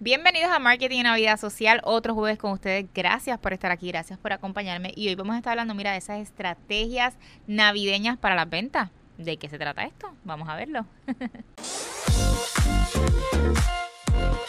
Bienvenidos a Marketing y Navidad Social, otro jueves con ustedes. Gracias por estar aquí, gracias por acompañarme. Y hoy vamos a estar hablando, mira, de esas estrategias navideñas para las ventas. ¿De qué se trata esto? Vamos a verlo.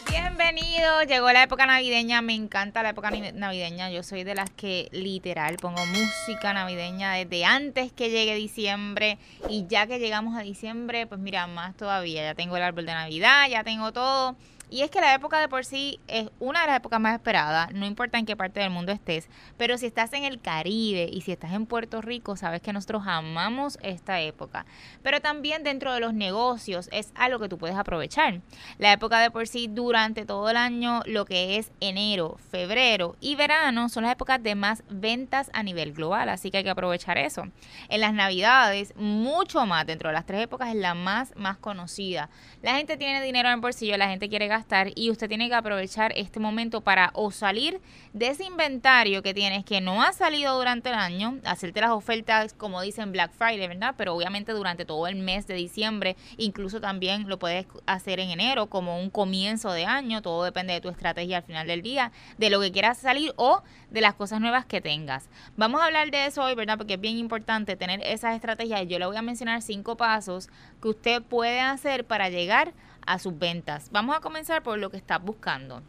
Bienvenido, llegó la época navideña, me encanta la época navideña, yo soy de las que literal pongo música navideña desde antes que llegue diciembre y ya que llegamos a diciembre, pues mira, más todavía, ya tengo el árbol de Navidad, ya tengo todo y es que la época de por sí es una de las épocas más esperadas, no importa en qué parte del mundo estés, pero si estás en el Caribe y si estás en Puerto Rico, sabes que nosotros amamos esta época. Pero también dentro de los negocios es algo que tú puedes aprovechar. La época de por sí durante todo el año, lo que es enero, febrero y verano, son las épocas de más ventas a nivel global, así que hay que aprovechar eso. En las navidades, mucho más dentro de las tres épocas, es la más, más conocida. La gente tiene dinero en el bolsillo, la gente quiere gastar y usted tiene que aprovechar este momento para o salir de ese inventario que tienes que no ha salido durante el año, hacerte las ofertas como dicen Black Friday, ¿verdad? Pero obviamente durante todo el mes de diciembre, incluso también lo puedes hacer en enero como un comienzo de año, todo depende de tu estrategia al final del día, de lo que quieras salir o de las cosas nuevas que tengas. Vamos a hablar de eso hoy, ¿verdad? Porque es bien importante tener esas estrategias. Yo le voy a mencionar cinco pasos que usted puede hacer para llegar a sus ventas. Vamos a comenzar por lo que estás buscando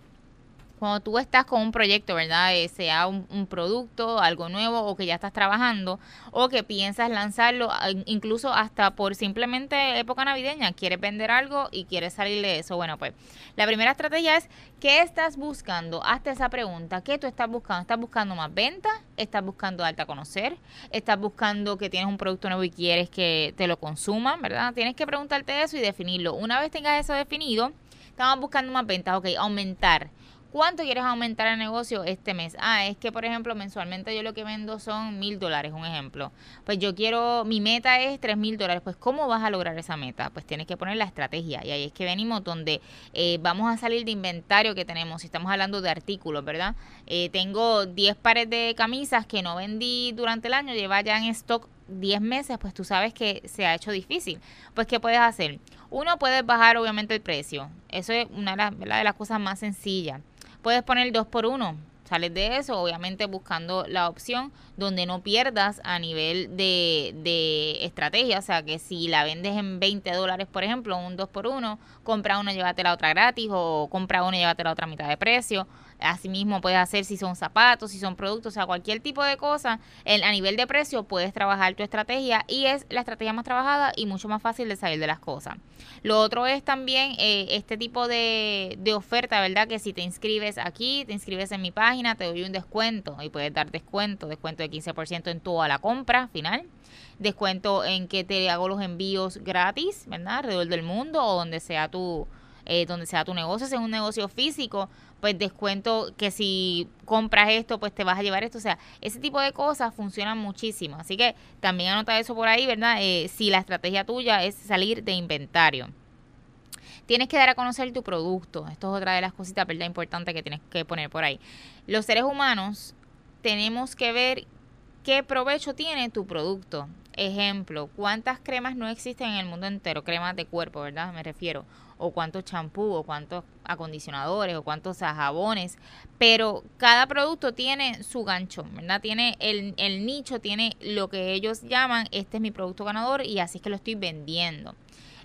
cuando tú estás con un proyecto, ¿verdad? Eh, sea un, producto, algo nuevo o que ya estás trabajando o que piensas lanzarlo incluso hasta por simplemente época navideña, quieres vender algo y quieres salir de eso. Bueno, pues la primera estrategia es ¿qué estás buscando? Hazte esa pregunta, ¿qué tú estás buscando? ¿Estás buscando más ventas? ¿Estás buscando darte a conocer? ¿Estás buscando que tienes un producto nuevo y quieres que te lo consuman, ¿verdad? Tienes que preguntarte eso y definirlo. Una vez tengas eso definido, estamos buscando más ventas, ok, aumentar ¿Cuánto quieres aumentar el negocio este mes? Ah, es que, por ejemplo, mensualmente yo lo que vendo son mil dólares, un ejemplo. Pues yo quiero, mi meta es tres mil dólares. Pues, ¿cómo vas a lograr esa meta? Pues tienes que poner la estrategia. Y ahí es que venimos donde eh, vamos a salir de inventario que tenemos. Si estamos hablando de artículos, ¿verdad? Eh, tengo 10 pares de camisas que no vendí durante el año, lleva ya en stock 10 meses, pues tú sabes que se ha hecho difícil. Pues, ¿qué puedes hacer? Uno, puedes bajar obviamente el precio. Eso es una de las cosas más sencillas. Puedes poner dos por uno. Sales de eso, obviamente buscando la opción donde no pierdas a nivel de, de estrategia. O sea, que si la vendes en 20 dólares, por ejemplo, un 2 por 1 compra una, llévate la otra gratis o compra una y llévate la otra mitad de precio. Asimismo, puedes hacer si son zapatos, si son productos, o sea, cualquier tipo de cosa. a nivel de precio puedes trabajar tu estrategia y es la estrategia más trabajada y mucho más fácil de salir de las cosas. Lo otro es también eh, este tipo de, de oferta, ¿verdad? Que si te inscribes aquí, te inscribes en mi página, te doy un descuento y puedes dar descuento, descuento de 15% en toda la compra final descuento en que te hago los envíos gratis, ¿verdad? Alrededor del mundo o donde sea tu, eh, donde sea tu negocio, si es un negocio físico, pues descuento que si compras esto, pues te vas a llevar esto. O sea, ese tipo de cosas funcionan muchísimo. Así que también anota eso por ahí, ¿verdad? Eh, si la estrategia tuya es salir de inventario. Tienes que dar a conocer tu producto. Esto es otra de las cositas, ¿verdad? Importante que tienes que poner por ahí. Los seres humanos tenemos que ver qué provecho tiene tu producto. Ejemplo, ¿cuántas cremas no existen en el mundo entero? Cremas de cuerpo, ¿verdad? Me refiero o cuántos champú, o cuántos acondicionadores, o cuántos jabones, pero cada producto tiene su gancho, ¿verdad? Tiene el, el nicho, tiene lo que ellos llaman, este es mi producto ganador y así es que lo estoy vendiendo.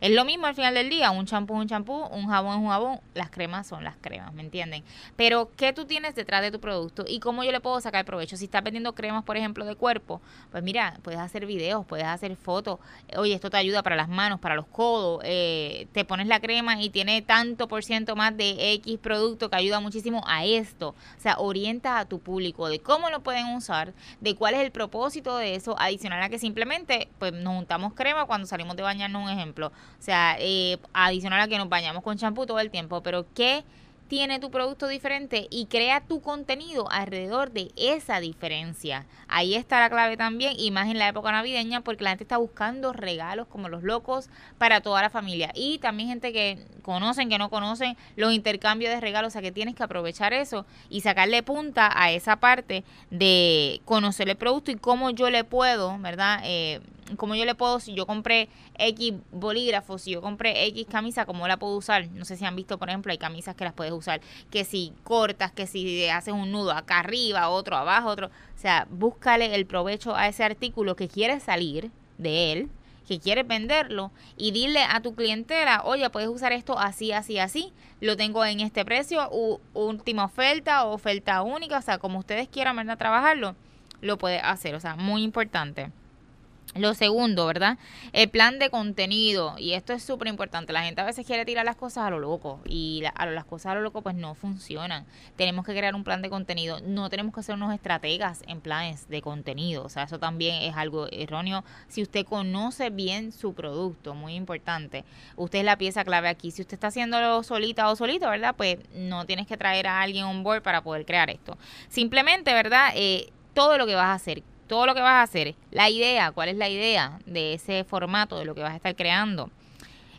Es lo mismo al final del día, un champú es un champú, un jabón es un jabón, las cremas son las cremas, ¿me entienden? Pero, ¿qué tú tienes detrás de tu producto y cómo yo le puedo sacar provecho? Si estás vendiendo cremas, por ejemplo, de cuerpo, pues mira, puedes hacer videos, puedes hacer fotos, oye, esto te ayuda para las manos, para los codos, eh, te pones la crema y tiene tanto por ciento más de X producto que ayuda muchísimo a esto. O sea, orienta a tu público de cómo lo pueden usar, de cuál es el propósito de eso, adicional a que simplemente, pues nos juntamos crema cuando salimos de bañarnos, un ejemplo o sea, eh, adicional a que nos bañamos con champú todo el tiempo, pero ¿qué tiene tu producto diferente y crea tu contenido alrededor de esa diferencia. Ahí está la clave también, y más en la época navideña, porque la gente está buscando regalos como los locos para toda la familia. Y también gente que conocen, que no conocen los intercambios de regalos, o sea que tienes que aprovechar eso y sacarle punta a esa parte de conocer el producto y cómo yo le puedo, ¿verdad? Eh, ¿cómo yo le puedo, si yo compré X bolígrafos, si yo compré X camisa, ¿cómo la puedo usar? No sé si han visto, por ejemplo, hay camisas que las puedes usar, que si cortas, que si haces un nudo acá arriba, otro abajo, otro. O sea, búscale el provecho a ese artículo que quieres salir de él que quieres venderlo y dile a tu clientela, oye, puedes usar esto así, así, así, lo tengo en este precio, u, última oferta o oferta única, o sea, como ustedes quieran, ¿verdad? Trabajarlo, lo puedes hacer, o sea, muy importante. Lo segundo, ¿verdad? El plan de contenido. Y esto es súper importante. La gente a veces quiere tirar las cosas a lo loco. Y a las cosas a lo loco pues no funcionan. Tenemos que crear un plan de contenido. No tenemos que ser unos estrategas en planes de contenido. O sea, eso también es algo erróneo. Si usted conoce bien su producto, muy importante. Usted es la pieza clave aquí. Si usted está haciéndolo solita o solito, ¿verdad? Pues no tienes que traer a alguien on board para poder crear esto. Simplemente, ¿verdad? Eh, todo lo que vas a hacer todo lo que vas a hacer, la idea, cuál es la idea de ese formato, de lo que vas a estar creando.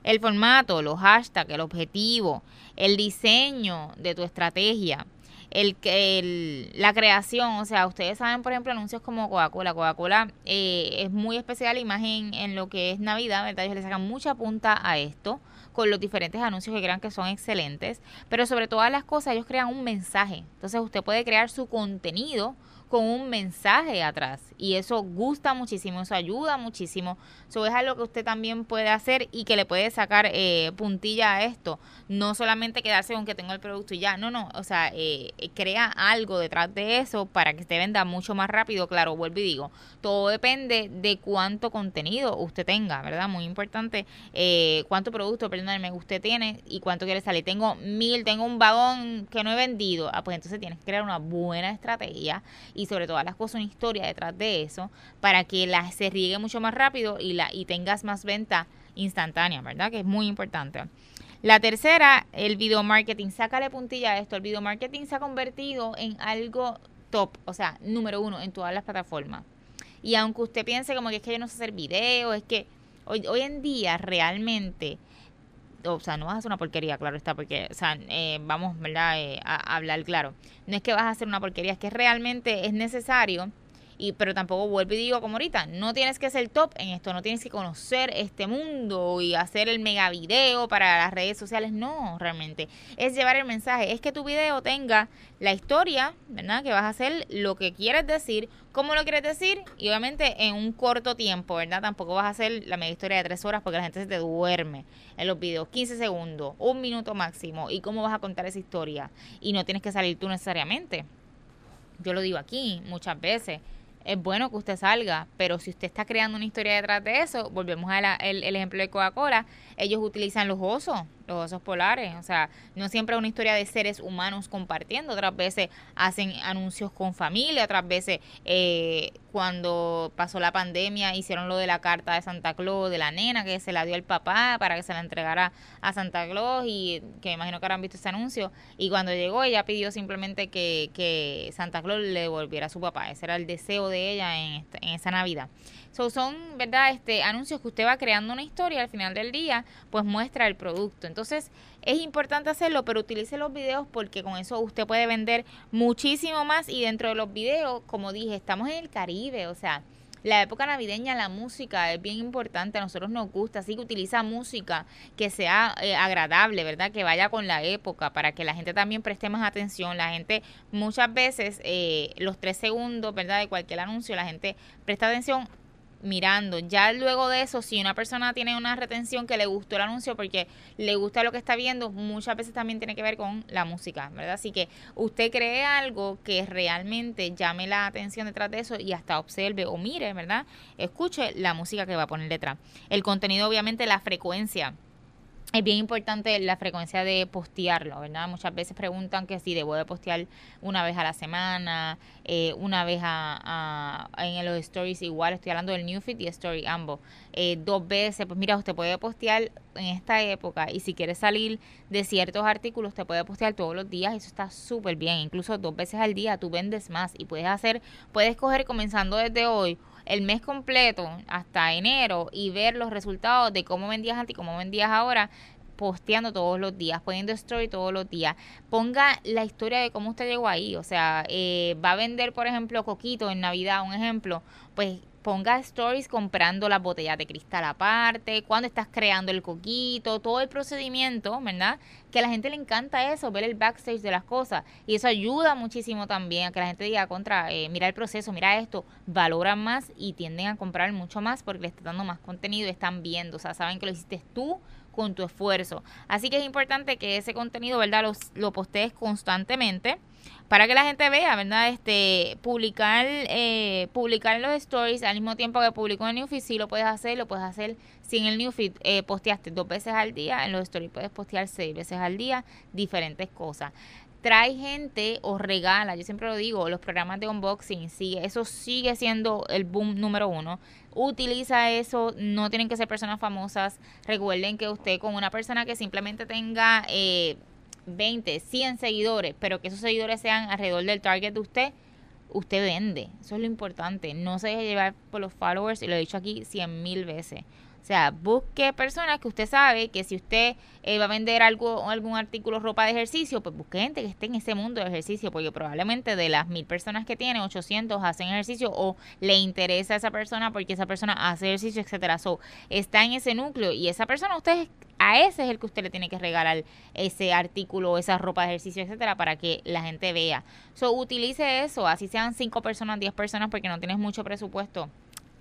El formato, los hashtags, el objetivo, el diseño de tu estrategia, el, el, la creación, o sea, ustedes saben, por ejemplo, anuncios como Coca-Cola. Coca-Cola eh, es muy especial, imagen en lo que es Navidad, ¿verdad? Ellos le sacan mucha punta a esto con los diferentes anuncios que crean que son excelentes, pero sobre todas las cosas ellos crean un mensaje. Entonces usted puede crear su contenido con un mensaje atrás. Y eso gusta muchísimo, eso ayuda muchísimo. Eso es algo que usted también puede hacer y que le puede sacar eh, puntilla a esto. No solamente quedarse con que tengo el producto y ya. No, no. O sea, eh, crea algo detrás de eso para que se venda mucho más rápido. Claro, vuelvo y digo, todo depende de cuánto contenido usted tenga, ¿verdad? Muy importante. Eh, cuánto producto, perdónenme, usted tiene y cuánto quiere salir. Tengo mil, tengo un vagón que no he vendido. Ah, pues entonces tienes que crear una buena estrategia y sobre todas las cosas una historia detrás de eso para que la, se riegue mucho más rápido y, la, y tengas más venta instantánea, ¿verdad? Que es muy importante. La tercera, el video marketing. Sácale puntilla a esto. El video marketing se ha convertido en algo top, o sea, número uno en todas las plataformas. Y aunque usted piense como que es que yo no sé hacer video, es que hoy, hoy en día realmente o sea, no vas a hacer una porquería, claro está, porque, o sea, eh, vamos, ¿verdad?, eh, a, hablar claro. No es que vas a hacer una porquería, es que realmente es necesario y, pero tampoco vuelvo y digo como ahorita, no tienes que ser top en esto, no tienes que conocer este mundo y hacer el mega video para las redes sociales, no, realmente. Es llevar el mensaje, es que tu video tenga la historia, ¿verdad? Que vas a hacer lo que quieres decir, cómo lo quieres decir y obviamente en un corto tiempo, ¿verdad? Tampoco vas a hacer la media historia de tres horas porque la gente se te duerme en los videos, 15 segundos, un minuto máximo y cómo vas a contar esa historia y no tienes que salir tú necesariamente. Yo lo digo aquí muchas veces es bueno que usted salga, pero si usted está creando una historia detrás de eso, volvemos al el ejemplo de Coca-Cola, ellos utilizan los osos, los osos polares, o sea, no siempre es una historia de seres humanos compartiendo, otras veces hacen anuncios con familia, otras veces eh, cuando pasó la pandemia hicieron lo de la carta de Santa Claus, de la nena que se la dio el papá para que se la entregara a Santa Claus y que me imagino que habrán visto ese anuncio. Y cuando llegó ella pidió simplemente que, que Santa Claus le devolviera a su papá, ese era el deseo de ella en, en esa Navidad son, ¿verdad? Este, anuncios que usted va creando una historia al final del día, pues muestra el producto. Entonces, es importante hacerlo, pero utilice los videos porque con eso usted puede vender muchísimo más y dentro de los videos, como dije, estamos en el Caribe, o sea, la época navideña, la música es bien importante, a nosotros nos gusta, así que utiliza música que sea eh, agradable, ¿verdad? Que vaya con la época para que la gente también preste más atención. La gente muchas veces, eh, los tres segundos, ¿verdad? De cualquier anuncio, la gente presta atención mirando. Ya luego de eso, si una persona tiene una retención que le gustó el anuncio porque le gusta lo que está viendo, muchas veces también tiene que ver con la música, ¿verdad? Así que usted cree algo que realmente llame la atención detrás de eso y hasta observe o mire, ¿verdad? Escuche la música que va a poner detrás. El contenido, obviamente, la frecuencia es bien importante la frecuencia de postearlo, ¿verdad? Muchas veces preguntan que si debo de postear una vez a la semana, eh, una vez a, en los stories igual, estoy hablando del Newfit y Story ambos, eh, dos veces, pues mira, usted puede postear en esta época y si quiere salir de ciertos artículos, usted puede postear todos los días, eso está súper bien, incluso dos veces al día tú vendes más y puedes hacer, puedes coger comenzando desde hoy el mes completo hasta enero y ver los resultados de cómo vendías antes y cómo vendías ahora posteando todos los días, poniendo story todos los días. Ponga la historia de cómo usted llegó ahí. O sea, eh, va a vender, por ejemplo, coquito en Navidad, un ejemplo. Pues ponga stories comprando las botellas de cristal aparte, cuando estás creando el coquito, todo el procedimiento, ¿verdad? Que a la gente le encanta eso, ver el backstage de las cosas. Y eso ayuda muchísimo también a que la gente diga contra, eh, mira el proceso, mira esto, valoran más y tienden a comprar mucho más porque le estás dando más contenido están viendo, o sea, saben que lo hiciste tú con tu esfuerzo. Así que es importante que ese contenido, ¿verdad? Los, lo postees constantemente para que la gente vea, ¿verdad? Este, publicar, eh, publicar los stories al mismo tiempo que publico en Newfeed, si lo puedes hacer, lo puedes hacer si en el Newfeed eh, posteaste dos veces al día, en los stories puedes postear seis veces al día diferentes cosas. Trae gente o regala, yo siempre lo digo, los programas de unboxing, sigue, eso sigue siendo el boom número uno. Utiliza eso, no tienen que ser personas famosas. Recuerden que usted con una persona que simplemente tenga... Eh, 20, 100 seguidores, pero que esos seguidores sean alrededor del target de usted, usted vende. Eso es lo importante. No se deje llevar por los followers, y lo he dicho aquí 100 mil veces. O sea, busque personas que usted sabe que si usted eh, va a vender algo, algún artículo, ropa de ejercicio, pues busque gente que esté en ese mundo de ejercicio, porque probablemente de las mil personas que tiene, 800 hacen ejercicio o le interesa a esa persona porque esa persona hace ejercicio, etcétera. So, está en ese núcleo y esa persona, usted a ese es el que usted le tiene que regalar ese artículo, esa ropa de ejercicio, etcétera, para que la gente vea. So, utilice eso, así sean 5 personas, 10 personas, porque no tienes mucho presupuesto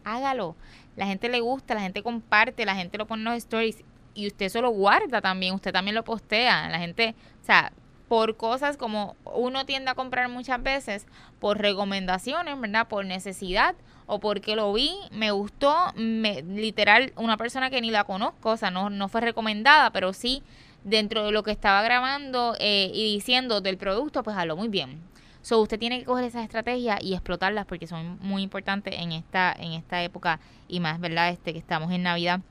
hágalo. La gente le gusta, la gente comparte, la gente lo pone en los stories y usted eso lo guarda también, usted también lo postea. La gente, o sea, por cosas como uno tiende a comprar muchas veces por recomendaciones, ¿verdad? Por necesidad o porque lo vi, me gustó, me, literal, una persona que ni la conozco, o sea, no, no fue recomendada, pero sí dentro de lo que estaba grabando eh, y diciendo del producto, pues habló muy bien. So, usted tiene que coger esas estrategias y explotarlas porque son muy importantes en esta, en esta época y más, ¿verdad? Este, que estamos en Navidad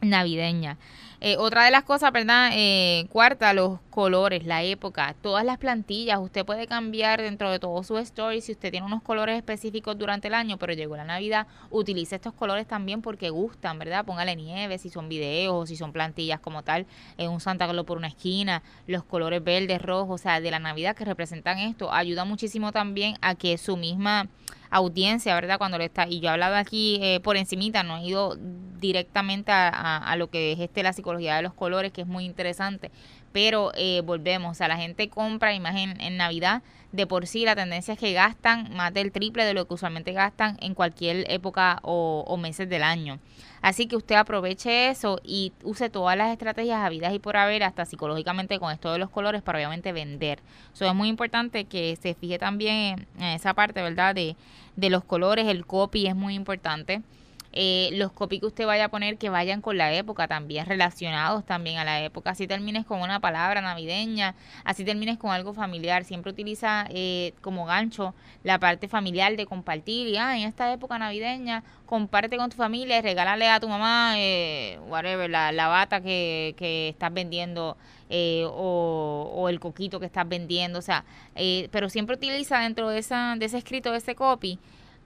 navideña. Eh, otra de las cosas, ¿verdad? Eh, cuarta, los colores, la época, todas las plantillas. Usted puede cambiar dentro de todo su story si usted tiene unos colores específicos durante el año, pero llegó la Navidad, utilice estos colores también porque gustan, ¿verdad? Póngale nieve, si son videos si son plantillas como tal, en un Santa Claus por una esquina, los colores verdes, rojos, o sea, de la Navidad que representan esto, ayuda muchísimo también a que su misma audiencia, ¿verdad? Cuando le está, y yo he hablado aquí eh, por encimita, no he ido directamente a, a, lo que es este la psicología de los colores, que es muy interesante, pero eh, volvemos, o sea, la gente compra imagen en Navidad, de por sí la tendencia es que gastan más del triple de lo que usualmente gastan en cualquier época o, o meses del año. Así que usted aproveche eso y use todas las estrategias habidas y por haber, hasta psicológicamente con esto de los colores, para obviamente vender. Eso es muy importante que se fije también en esa parte, ¿verdad? De, de los colores, el copy es muy importante. Eh, los copy que usted vaya a poner que vayan con la época también, relacionados también a la época. Así termines con una palabra navideña, así termines con algo familiar. Siempre utiliza eh, como gancho la parte familiar de compartir. Y ah, en esta época navideña, comparte con tu familia regálale a tu mamá, eh, whatever, la, la bata que, que estás vendiendo. Eh, o, o, el coquito que estás vendiendo, o sea, eh, pero siempre utiliza dentro de, esa, de ese escrito, de ese copy,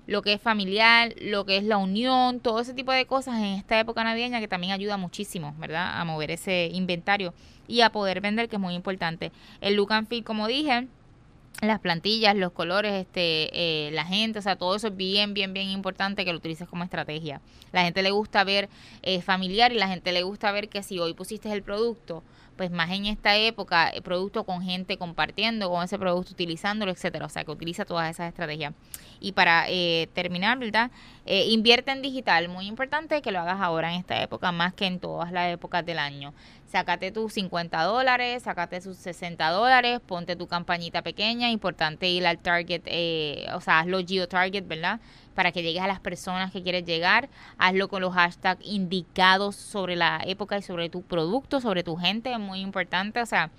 lo que es familiar, lo que es la unión, todo ese tipo de cosas en esta época navideña que también ayuda muchísimo, ¿verdad? A mover ese inventario y a poder vender, que es muy importante. El look and feel, como dije, las plantillas, los colores, este, eh, la gente, o sea, todo eso es bien, bien, bien importante que lo utilices como estrategia. La gente le gusta ver eh, familiar y la gente le gusta ver que si hoy pusiste el producto, pues más en esta época, el producto con gente compartiendo con ese producto, utilizándolo, etcétera. O sea, que utiliza todas esas estrategias. Y para eh, terminar, ¿verdad? Eh, invierte en digital. Muy importante que lo hagas ahora en esta época, más que en todas las épocas del año. Sácate tus 50 dólares, sácate sus 60 dólares, ponte tu campañita pequeña. Importante ir al target, eh, o sea, hazlo geo-target, ¿verdad? Para que llegues a las personas que quieres llegar. Hazlo con los hashtags indicados sobre la época y sobre tu producto, sobre tu gente, es muy importante. O sea,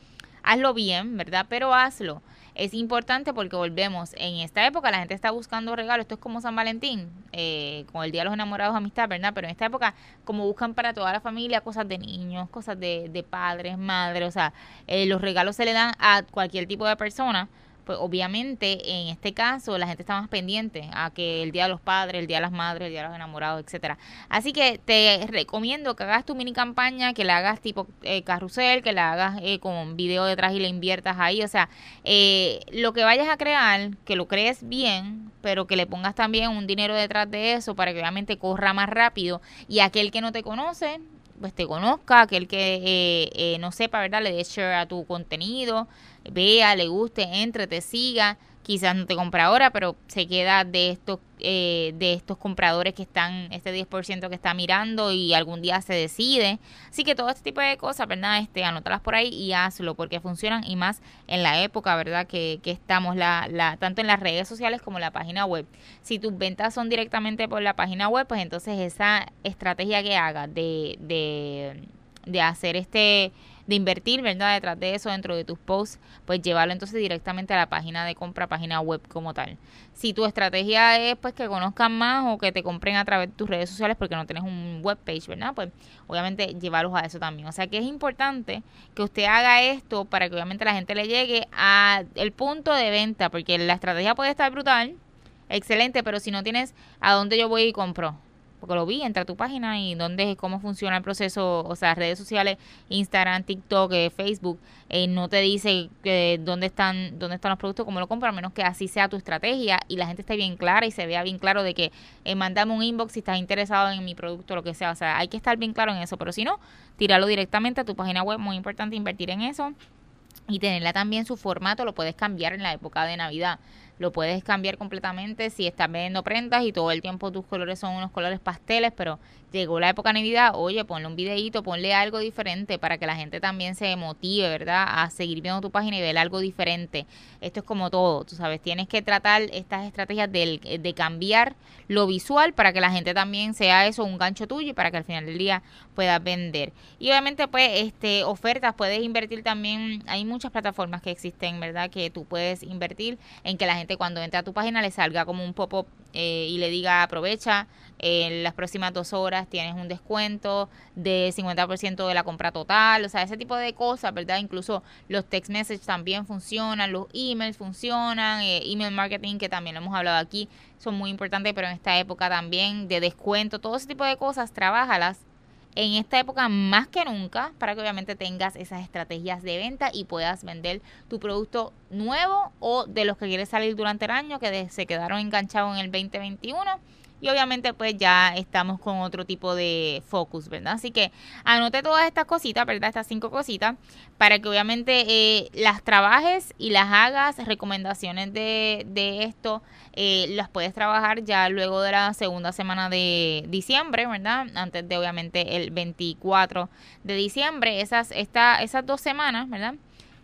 hazlo bien, ¿verdad? Pero hazlo. Es importante porque volvemos, en esta época la gente está buscando regalos, esto es como San Valentín, eh, con el Día de los Enamorados, amistad, ¿verdad? Pero en esta época, como buscan para toda la familia cosas de niños, cosas de, de padres, madres, o sea, eh, los regalos se le dan a cualquier tipo de persona, pues obviamente en este caso la gente está más pendiente a que el Día de los Padres, el Día de las Madres, el Día de los Enamorados, etcétera. Así que te recomiendo que hagas tu mini campaña, que la hagas tipo eh, carrusel, que la hagas eh, con video detrás y la inviertas ahí. O sea, eh, lo que vayas a crear, que lo crees bien, pero que le pongas también un dinero detrás de eso para que obviamente corra más rápido y aquel que no te conoce pues te conozca, aquel que eh, eh, no sepa, ¿verdad? Le dé share a tu contenido, vea, le guste, entre, te siga quizás no te compra ahora, pero se queda de estos eh, de estos compradores que están, este 10% que está mirando y algún día se decide. Así que todo este tipo de cosas, ¿verdad? Este, anótalas por ahí y hazlo porque funcionan y más en la época, ¿verdad? Que, que estamos, la, la, tanto en las redes sociales como en la página web. Si tus ventas son directamente por la página web, pues entonces esa estrategia que hagas de, de, de hacer este de invertir, ¿verdad? Detrás de eso, dentro de tus posts, pues llevarlo entonces directamente a la página de compra, página web como tal. Si tu estrategia es pues que conozcan más o que te compren a través de tus redes sociales porque no tienes un web page, ¿verdad? Pues obviamente llevarlos a eso también. O sea que es importante que usted haga esto para que obviamente la gente le llegue a el punto de venta, porque la estrategia puede estar brutal, excelente, pero si no tienes a dónde yo voy y compro, porque lo vi, entra a tu página y dónde, cómo funciona el proceso, o sea, redes sociales, Instagram, TikTok, eh, Facebook, eh, no te dice que dónde están, dónde están los productos, cómo lo compras, a menos que así sea tu estrategia y la gente esté bien clara y se vea bien claro de que eh, mandame un inbox si estás interesado en mi producto, lo que sea, o sea, hay que estar bien claro en eso, pero si no, tíralo directamente a tu página web, muy importante invertir en eso y tenerla también su formato, lo puedes cambiar en la época de Navidad lo puedes cambiar completamente si estás vendiendo prendas y todo el tiempo tus colores son unos colores pasteles, pero llegó la época de Navidad, oye, ponle un videíto, ponle algo diferente para que la gente también se motive, ¿verdad? A seguir viendo tu página y ver algo diferente. Esto es como todo, tú sabes, tienes que tratar estas estrategias de, de cambiar lo visual para que la gente también sea eso un gancho tuyo y para que al final del día puedas vender. Y obviamente, pues, este, ofertas, puedes invertir también, hay muchas plataformas que existen, ¿verdad? Que tú puedes invertir en que la gente cuando entre a tu página le salga como un pop-up eh, y le diga aprovecha, en las próximas dos horas tienes un descuento de 50% de la compra total, o sea, ese tipo de cosas, ¿verdad? Incluso los text messages también funcionan, los emails funcionan, eh, email marketing que también lo hemos hablado aquí, son muy importantes, pero en esta época también de descuento, todo ese tipo de cosas, trabajalas en esta época más que nunca para que obviamente tengas esas estrategias de venta y puedas vender tu producto nuevo o de los que quieres salir durante el año que se quedaron enganchados en el 2021 y obviamente pues ya estamos con otro tipo de focus, ¿verdad? Así que anote todas estas cositas, ¿verdad? Estas cinco cositas para que obviamente eh, las trabajes y las hagas, recomendaciones de, de esto, eh, las puedes trabajar ya luego de la segunda semana de diciembre, ¿verdad? Antes de obviamente el 24 de diciembre, esas, esta, esas dos semanas, ¿verdad?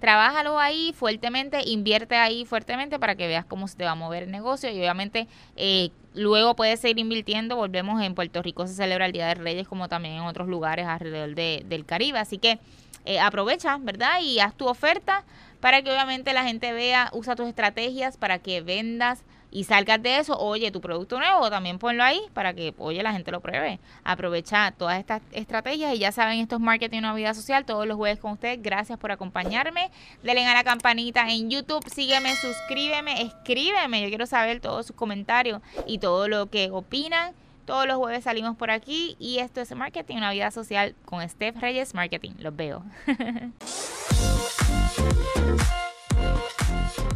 Trabájalo ahí fuertemente, invierte ahí fuertemente para que veas cómo se te va a mover el negocio y obviamente eh, luego puedes seguir invirtiendo. Volvemos en Puerto Rico, se celebra el Día de Reyes como también en otros lugares alrededor de, del Caribe, así que eh, aprovecha, ¿verdad? Y haz tu oferta para que obviamente la gente vea, usa tus estrategias para que vendas y salgas de eso, oye, tu producto nuevo, también ponlo ahí para que, oye, la gente lo pruebe. Aprovecha todas estas estrategias y ya saben, esto es Marketing Una Vida Social, todos los jueves con ustedes. Gracias por acompañarme. Denle a la campanita en YouTube, sígueme, suscríbeme, escríbeme. Yo quiero saber todos sus comentarios y todo lo que opinan. Todos los jueves salimos por aquí y esto es Marketing, una vida social con Steph Reyes Marketing. Los veo.